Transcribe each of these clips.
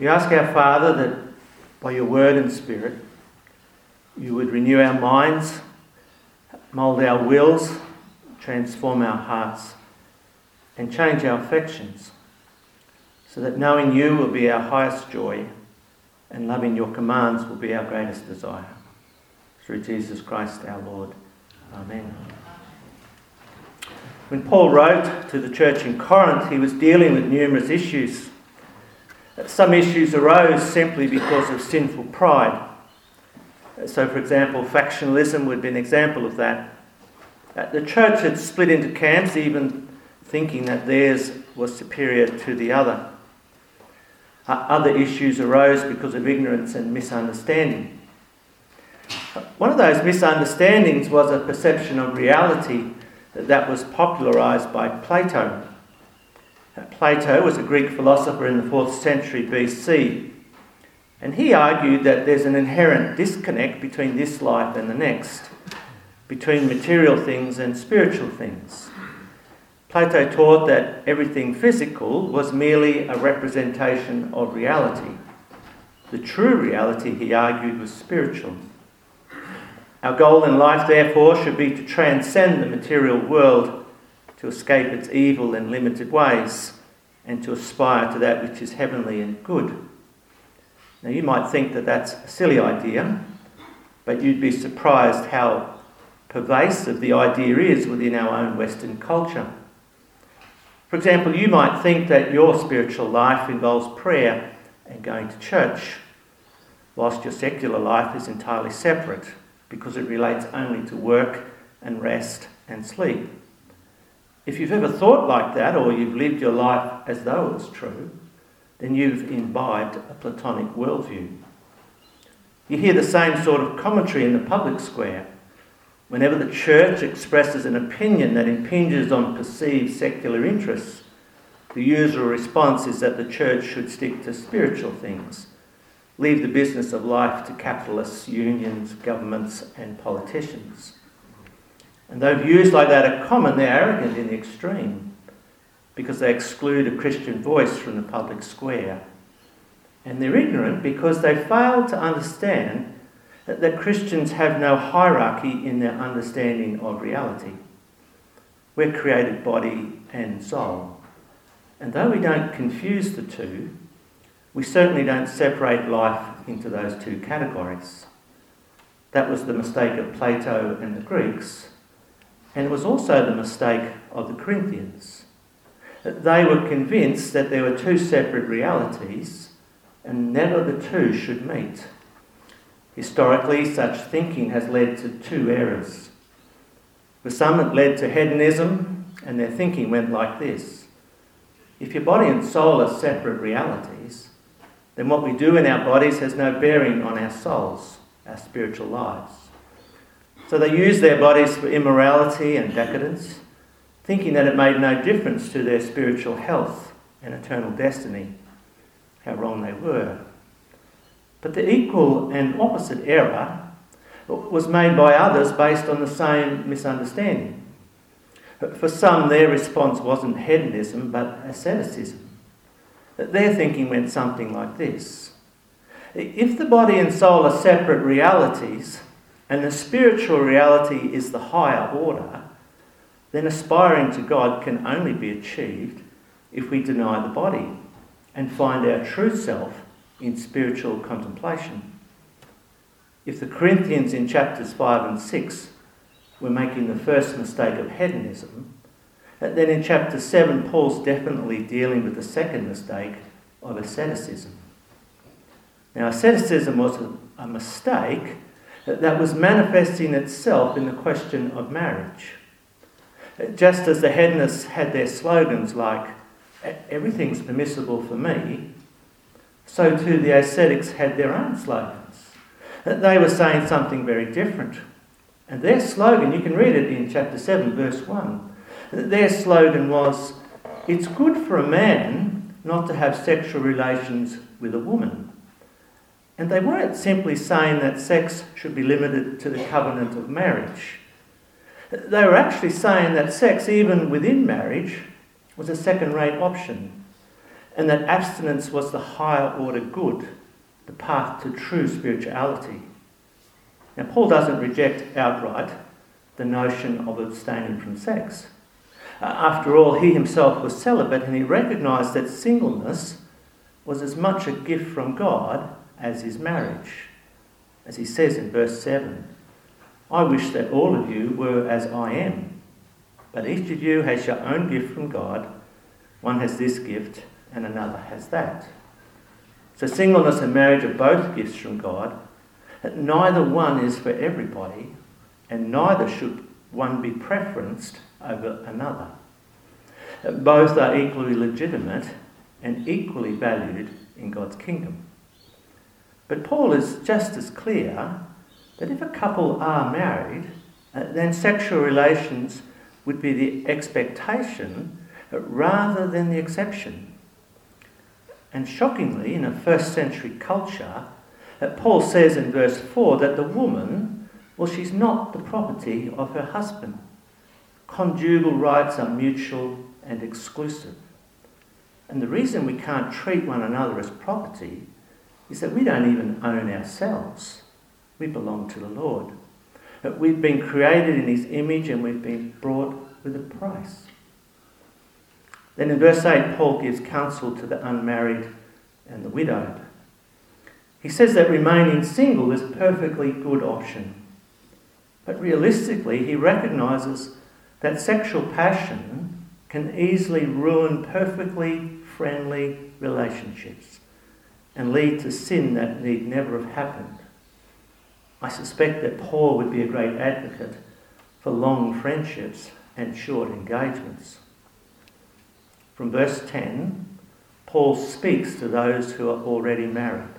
We ask our Father that by your word and spirit, you would renew our minds, mould our wills, transform our hearts, and change our affections, so that knowing you will be our highest joy and loving your commands will be our greatest desire. Through Jesus Christ our Lord. Amen. When Paul wrote to the church in Corinth, he was dealing with numerous issues. Some issues arose simply because of sinful pride. So, for example, factionalism would be an example of that. Uh, the church had split into camps, even thinking that theirs was superior to the other. Uh, other issues arose because of ignorance and misunderstanding. Uh, one of those misunderstandings was a perception of reality that was popularized by Plato. Plato was a Greek philosopher in the 4th century BC, and he argued that there's an inherent disconnect between this life and the next, between material things and spiritual things. Plato taught that everything physical was merely a representation of reality. The true reality, he argued, was spiritual. Our goal in life, therefore, should be to transcend the material world, to escape its evil and limited ways, and to aspire to that which is heavenly and good. Now, you might think that that's a silly idea, but you'd be surprised how pervasive the idea is within our own Western culture. For example, you might think that your spiritual life involves prayer and going to church, whilst your secular life is entirely separate because it relates only to work and rest and sleep. If you've ever thought like that, or you've lived your life as though it's true, then you've imbibed a Platonic worldview. You hear the same sort of commentary in the public square. Whenever the church expresses an opinion that impinges on perceived secular interests, the usual response is that the church should stick to spiritual things leave the business of life to capitalists, unions, governments, and politicians. And though views like that are common, they're arrogant in the extreme because they exclude a Christian voice from the public square. And they're ignorant because they fail to understand that, that Christians have no hierarchy in their understanding of reality. We're created body and soul. And though we don't confuse the two, we certainly don't separate life into those two categories. That was the mistake of Plato and the Greeks, and it was also the mistake of the Corinthians. They were convinced that there were two separate realities and never the two should meet. Historically, such thinking has led to two errors. For some, it led to hedonism, and their thinking went like this If your body and soul are separate realities, then what we do in our bodies has no bearing on our souls, our spiritual lives. So they used their bodies for immorality and decadence, thinking that it made no difference to their spiritual health and eternal destiny. How wrong they were. But the equal and opposite error was made by others based on the same misunderstanding. For some, their response wasn't hedonism but asceticism. Their thinking went something like this If the body and soul are separate realities, and the spiritual reality is the higher order, then aspiring to God can only be achieved if we deny the body and find our true self in spiritual contemplation. If the Corinthians in chapters 5 and 6 were making the first mistake of hedonism, then in chapter 7, Paul's definitely dealing with the second mistake of asceticism. Now, asceticism was a, a mistake that was manifesting itself in the question of marriage. Uh, just as the hedonists had their slogans like, everything's permissible for me, so too the ascetics had their own slogans. Uh, they were saying something very different. And their slogan, you can read it in chapter 7, verse 1, uh, their slogan was, It's good for a man not to have sexual relations with a woman. And they weren't simply saying that sex should be limited to the covenant of marriage. They were actually saying that sex, even within marriage, was a second rate option. and that abstinence was the higher order good, the path to true spirituality. Now, Paul doesn't reject outright the notion of abstaining from sex. Uh, after all, he himself was celibate and he recognised that singleness was as much a gift from God as is marriage. As he says in verse 7 I wish that all of you were as I am, but each of you has your own gift from God. One has this gift, and another has that. So, singleness and marriage are both gifts from God. Neither one is for everybody, and neither should one be preferenced over another. Both are equally legitimate and equally valued in God's kingdom. But Paul is just as clear that if a couple are married, uh, then sexual relations would be the expectation rather than the exception. And shockingly, in a first century culture, uh, Paul says in verse 4 that the woman, well, she's not the property of her husband. Conjugal rights are mutual and exclusive. And the reason we can't treat one another as property is that we don't even own ourselves. We belong to the Lord. That we've been created in His image and we've been brought with a price. Then in verse 8, Paul gives counsel to the unmarried and the widowed. He says that remaining single is a perfectly good option. But realistically, he recognises that sexual passion can easily ruin perfectly friendly relationships and lead to sin that need never have happened. I suspect that Paul would be a great advocate for long friendships and short engagements. From verse 10, Paul speaks to those who are already married.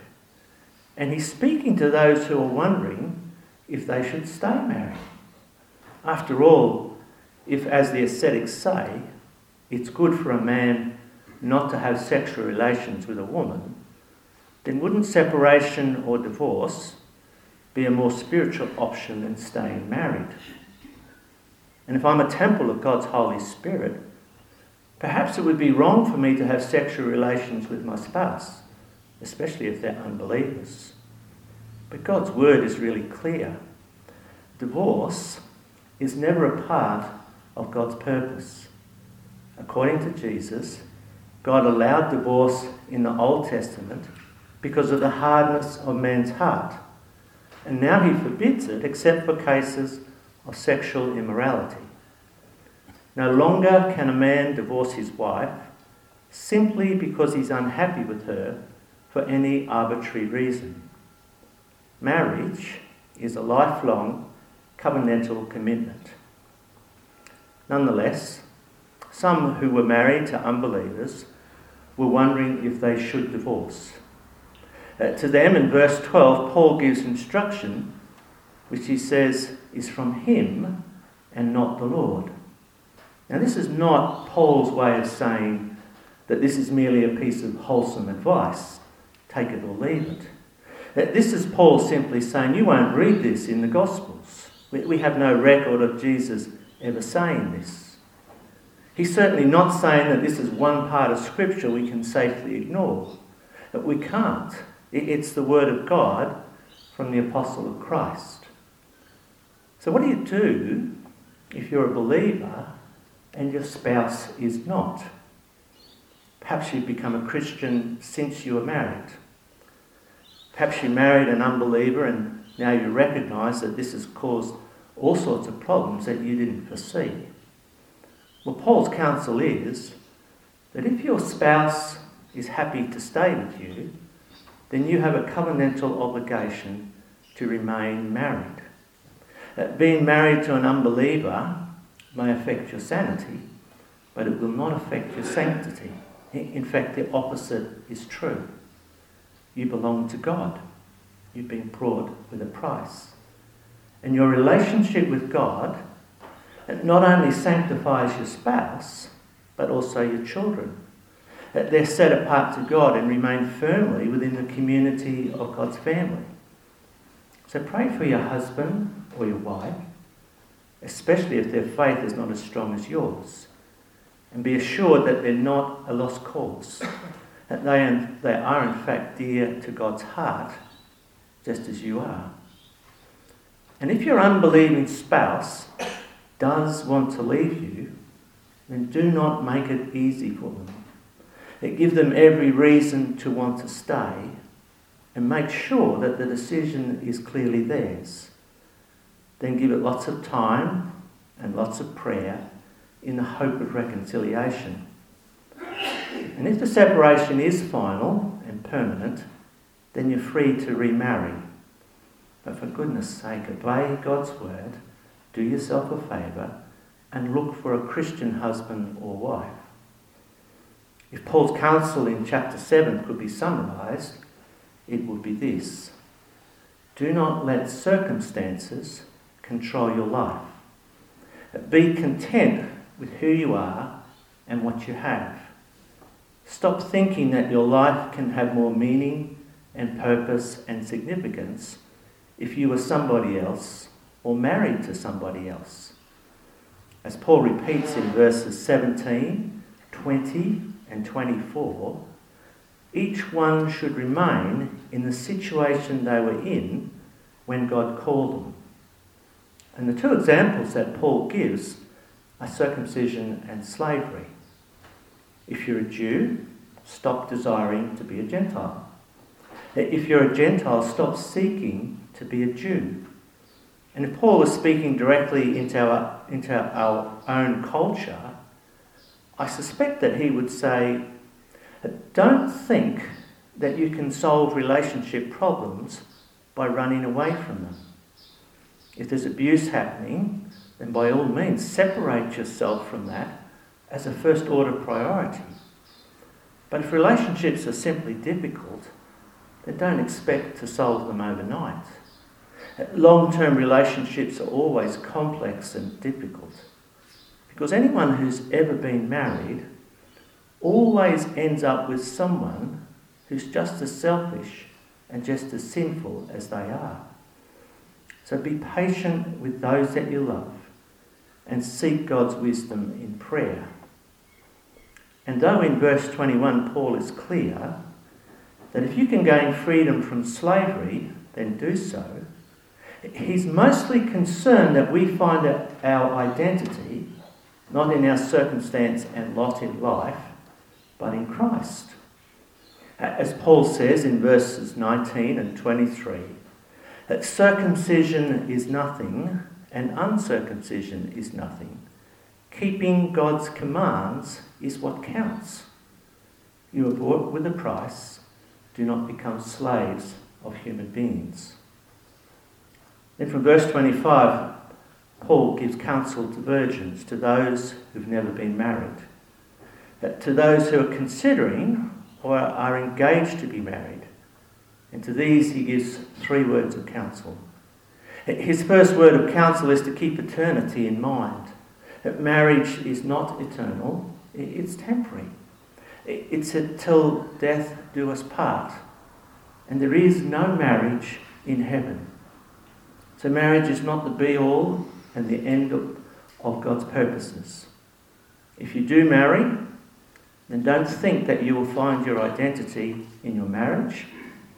And he's speaking to those who are wondering if they should stay married. After all, if, as the ascetics say, it's good for a man not to have sexual relations with a woman, then wouldn't separation or divorce be a more spiritual option than staying married? And if I'm a temple of God's Holy Spirit, Perhaps it would be wrong for me to have sexual relations with my spouse, especially if they're unbelievers. But God's word is really clear. Divorce is never a part of God's purpose. According to Jesus, God allowed divorce in the Old Testament because of the hardness of man's heart. And now he forbids it except for cases of sexual immorality. No longer can a man divorce his wife simply because he's unhappy with her for any arbitrary reason. Marriage is a lifelong covenantal commitment. Nonetheless, some who were married to unbelievers were wondering if they should divorce. Uh, to them, in verse 12, Paul gives instruction which he says is from him and not the Lord. Now, this is not Paul's way of saying that this is merely a piece of wholesome advice, take it or leave it. This is Paul simply saying, You won't read this in the Gospels. We have no record of Jesus ever saying this. He's certainly not saying that this is one part of Scripture we can safely ignore. that we can't. It's the Word of God from the Apostle of Christ. So, what do you do if you're a believer and your spouse is not. Perhaps you've become a Christian since you were married. Perhaps you married an unbeliever and now you recognise that this has caused all sorts of problems that you didn't foresee. Well, Paul's counsel is that if your spouse is happy to stay with you, then you have a covenantal obligation to remain married. Uh, being married to an unbeliever may affect your sanity, but it will not affect your sanctity. In fact, the opposite is true. You belong to God. You've been brought with a price. And your relationship with God not only sanctifies your spouse, but also your children. That they're set apart to God and remain firmly within the community of God's family. So pray for your husband or your wife especially if their faith is not as strong as yours. And be assured that they're not a lost cause. that they, they are in fact dear to God's heart, just as you are. And if your unbelieving spouse does want to leave you, then do not make it easy for them. Give them every reason to want to stay and make sure that the decision is clearly theirs. Then give it lots of time and lots of prayer in the hope of reconciliation. And if the separation is final and permanent, then you're free to remarry. But for goodness sake, obey God's word, do yourself a favour, and look for a Christian husband or wife. If Paul's counsel in chapter 7 could be summarised, it would be this Do not let circumstances control your life. Be content with who you are and what you have. Stop thinking that your life can have more meaning and purpose and significance if you were somebody else or married to somebody else. As Paul repeats in verses 17, 20, and 24, each one should remain in the situation they were in when God called them. And the two examples that Paul gives are circumcision and slavery. If you're a Jew, stop desiring to be a Gentile. If you're a Gentile, stop seeking to be a Jew. And if Paul was speaking directly into our, into our own culture, I suspect that he would say, don't think that you can solve relationship problems by running away from them. If there's abuse happening, then by all means separate yourself from that as a first order priority. But if relationships are simply difficult, then don't expect to solve them overnight. Long term relationships are always complex and difficult because anyone who's ever been married always ends up with someone who's just as selfish and just as sinful as they are. So be patient with those that you love and seek God's wisdom in prayer. And though in verse 21 Paul is clear that if you can gain freedom from slavery, then do so, he's mostly concerned that we find our identity not in our circumstance and lot in life, but in Christ. As Paul says in verses 19 and 23, that circumcision is nothing and uncircumcision is nothing. Keeping God's commands is what counts. You are bought with a price. Do not become slaves of human beings. Then from verse 25, Paul gives counsel to virgins, to those who've never been married, to those who are considering or are engaged to be married. And to these he gives three words of counsel. His first word of counsel is to keep eternity in mind. That marriage is not eternal, it's temporary. It's until death do us part. And there is no marriage in heaven. So marriage is not the be all and the end of, of God's purposes. If you do marry, then don't think that you will find your identity in your marriage,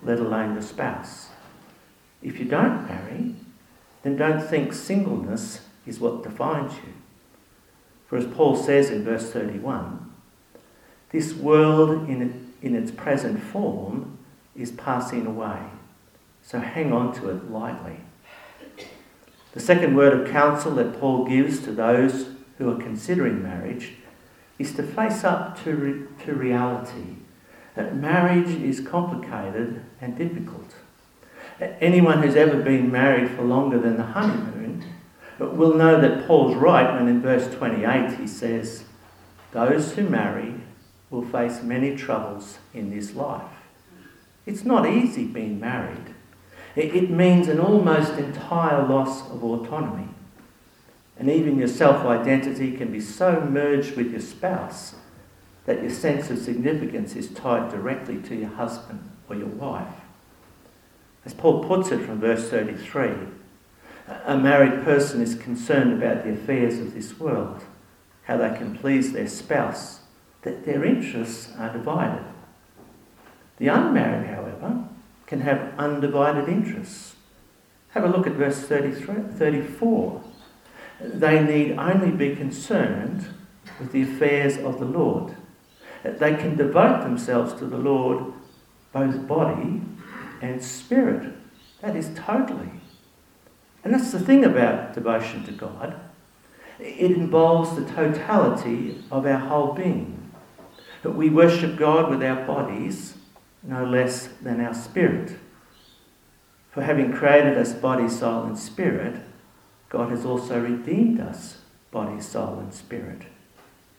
let alone your spouse. If you don't marry, then don't think singleness is what defines you. For as Paul says in verse 31, this world in, in its present form is passing away, so hang on to it lightly. The second word of counsel that Paul gives to those who are considering marriage is to face up to, re- to reality that marriage is complicated and difficult. Anyone who's ever been married for longer than the honeymoon will know that Paul's right when in verse 28 he says, Those who marry will face many troubles in this life. It's not easy being married. It means an almost entire loss of autonomy. And even your self identity can be so merged with your spouse that your sense of significance is tied directly to your husband or your wife. As Paul puts it from verse 33, a married person is concerned about the affairs of this world, how they can please their spouse, that their interests are divided. The unmarried, however, can have undivided interests. Have a look at verse 33, 34. They need only be concerned with the affairs of the Lord. They can devote themselves to the Lord, both body and spirit. That is totally. And that's the thing about devotion to God. It involves the totality of our whole being. That we worship God with our bodies no less than our spirit. For having created us body, soul, and spirit, God has also redeemed us body, soul, and spirit.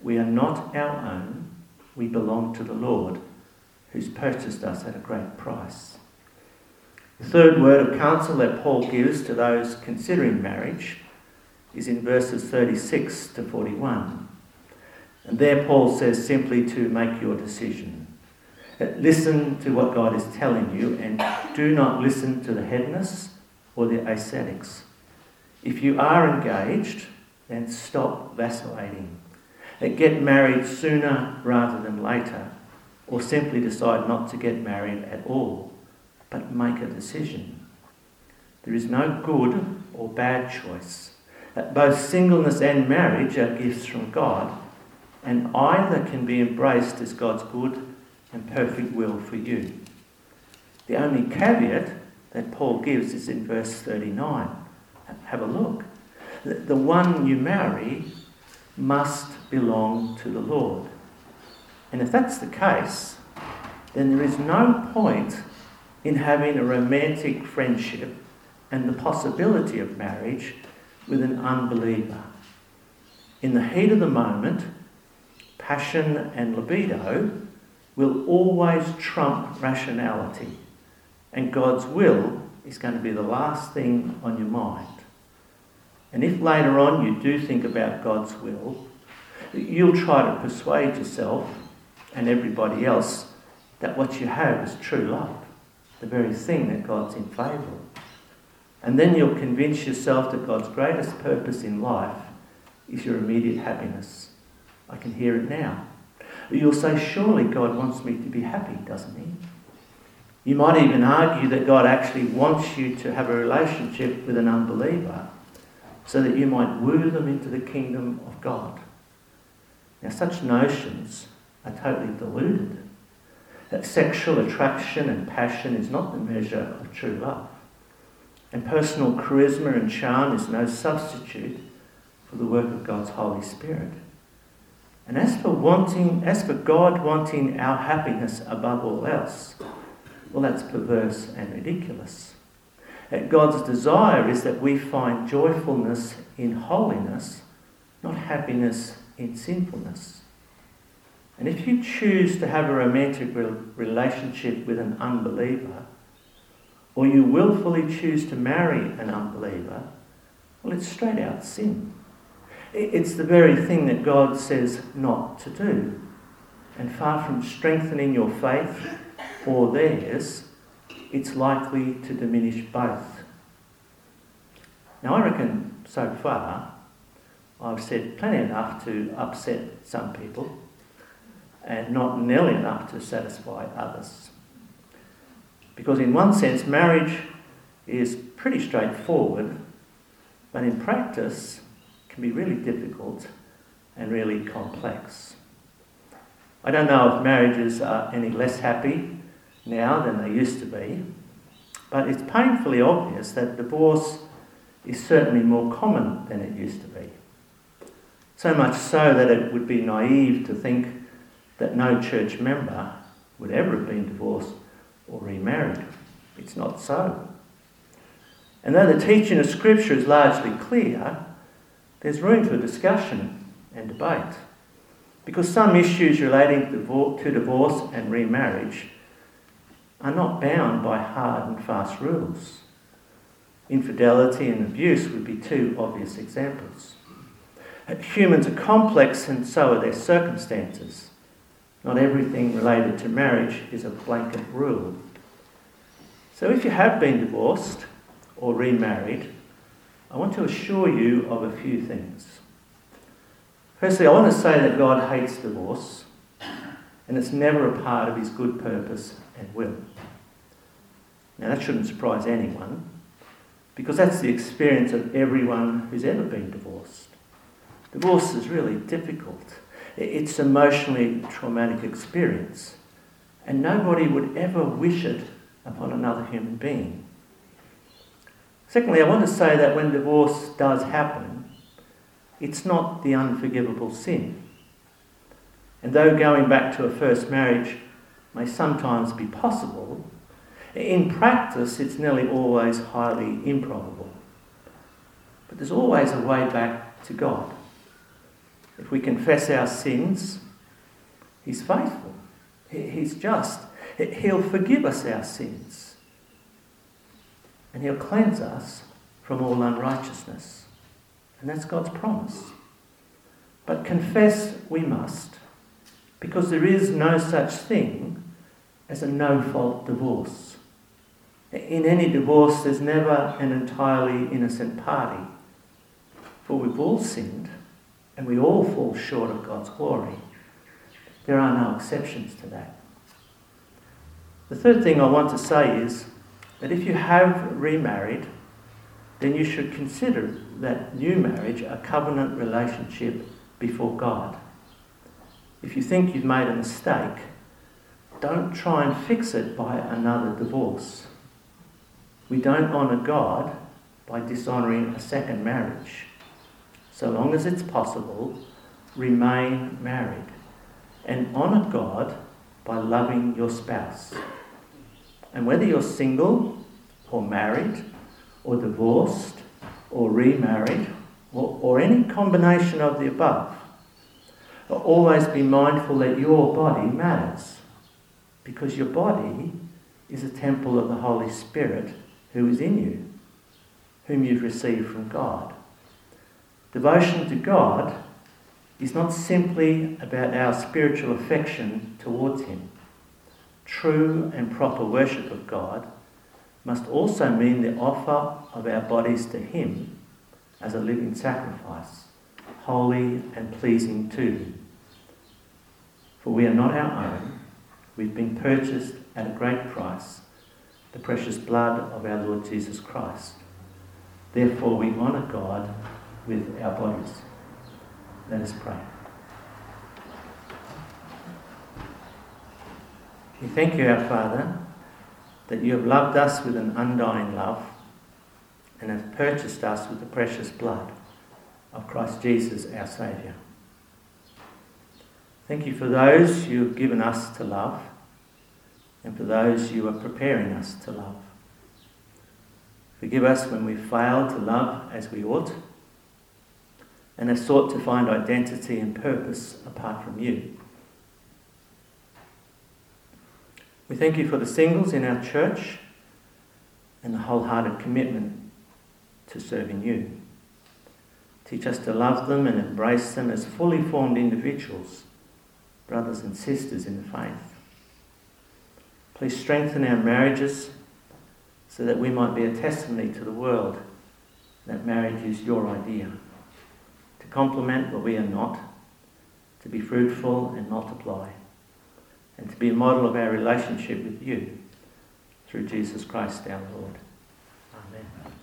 We are not our own, we belong to the Lord, who's purchased us at a great price. The third word of counsel that Paul gives to those considering marriage is in verses 36 to 41. And there Paul says simply to make your decision. Listen to what God is telling you and do not listen to the hedonists or the ascetics. If you are engaged, then stop vacillating. Get married sooner rather than later, or simply decide not to get married at all, but make a decision. There is no good or bad choice. Both singleness and marriage are gifts from God, and either can be embraced as God's good and perfect will for you. The only caveat that Paul gives is in verse 39. Have a look. The one you marry must belong to the Lord. And if that's the case, then there is no point in having a romantic friendship and the possibility of marriage with an unbeliever. In the heat of the moment, passion and libido will always trump rationality, and God's will is going to be the last thing on your mind. And if later on you do think about God's will, you'll try to persuade yourself and everybody else that what you have is true love, the very thing that God's in favour of. And then you'll convince yourself that God's greatest purpose in life is your immediate happiness. I can hear it now. You'll say, Surely God wants me to be happy, doesn't He? You might even argue that God actually wants you to have a relationship with an unbeliever so that you might woo them into the kingdom of God. Now, such notions are totally deluded. That sexual attraction and passion is not the measure of true love. And personal charisma and charm is no substitute for the work of God's Holy Spirit. And as for wanting, as for God wanting our happiness above all else, well, that's perverse and ridiculous. Uh, God's desire is that we find joyfulness in holiness, not happiness in sinfulness. And if you choose to have a romantic relationship with an unbeliever, or you willfully choose to marry an unbeliever, well, it's straight out sin. It's the very thing that God says not to do. And far from strengthening your faith or theirs, it's likely to diminish both. Now, I reckon so far I've said plenty enough to upset some people and not nearly enough to satisfy others. Because, in one sense, marriage is pretty straightforward, but in practice can be really difficult and really complex. I don't know if marriages are any less happy now than they used to be, but it's painfully obvious that divorce is certainly more common than it used to be. So much so that it would be naive to think that no church member would ever have been divorced or remarried. It's not so. And though the teaching of Scripture is largely clear, there's room for discussion and debate. Because some issues relating to divorce and remarriage are not bound by hard and fast rules. Infidelity and abuse would be two obvious examples. Humans are complex and so are their circumstances. Not everything related to marriage is a blanket rule. So if you have been divorced or remarried, I want to assure you of a few things. Firstly, I want to say that God hates divorce, and it's never a part of his good purpose and will. Now, that shouldn't surprise anyone because that's the experience of everyone who's ever been divorced. Divorce is really difficult, it's an emotionally traumatic experience, and nobody would ever wish it upon another human being. Secondly, I want to say that when divorce does happen, it's not the unforgivable sin. And though going back to a first marriage may sometimes be possible, in practice it's nearly always highly improbable. But there's always a way back to God. If we confess our sins, He's faithful, He's just. He'll forgive us our sins, and He'll cleanse us from all unrighteousness. And that's God's promise. But confess we must, because there is no such thing as a no fault divorce. In any divorce, there's never an entirely innocent party, for we've all sinned and we all fall short of God's glory. There are no exceptions to that. The third thing I want to say is that if you have remarried, then you should consider that new marriage a covenant relationship before God. If you think you've made a mistake, don't try and fix it by another divorce. We don't honour God by dishonouring a second marriage so long as it's possible, remain married and honour God by loving your spouse. And whether you're single or married or divorced or remarried or, or any combination of the above, always be mindful that your body matters because your body is a temple of the Holy Spirit who is in you, whom you've received from God. Devotion to God is not simply about our spiritual affection towards Him. True and proper worship of God must also mean the offer of our bodies to Him as a living sacrifice, holy and pleasing to Him. For we are not our own, we've been purchased at a great price, the precious blood of our Lord Jesus Christ. Therefore, we honour God with our bodies. Let us pray. We thank you, our Father, that you have loved us with an undying love and have purchased us with the precious blood of Christ Jesus, our Saviour. Thank you for those you have given us to love and for those you are preparing us to love. Forgive us when we fail to love as we ought and have sought to find identity and purpose apart from you. We thank you for the singles in our church and the wholehearted commitment to serving you. Teach us to love them and embrace them as fully formed individuals, brothers and sisters in the faith. Please strengthen our marriages so that we might be a testimony to the world that marriage is your idea To complement what we are not, to be fruitful and multiply, and to be a model of our relationship with you through Jesus Christ our Lord. Amen.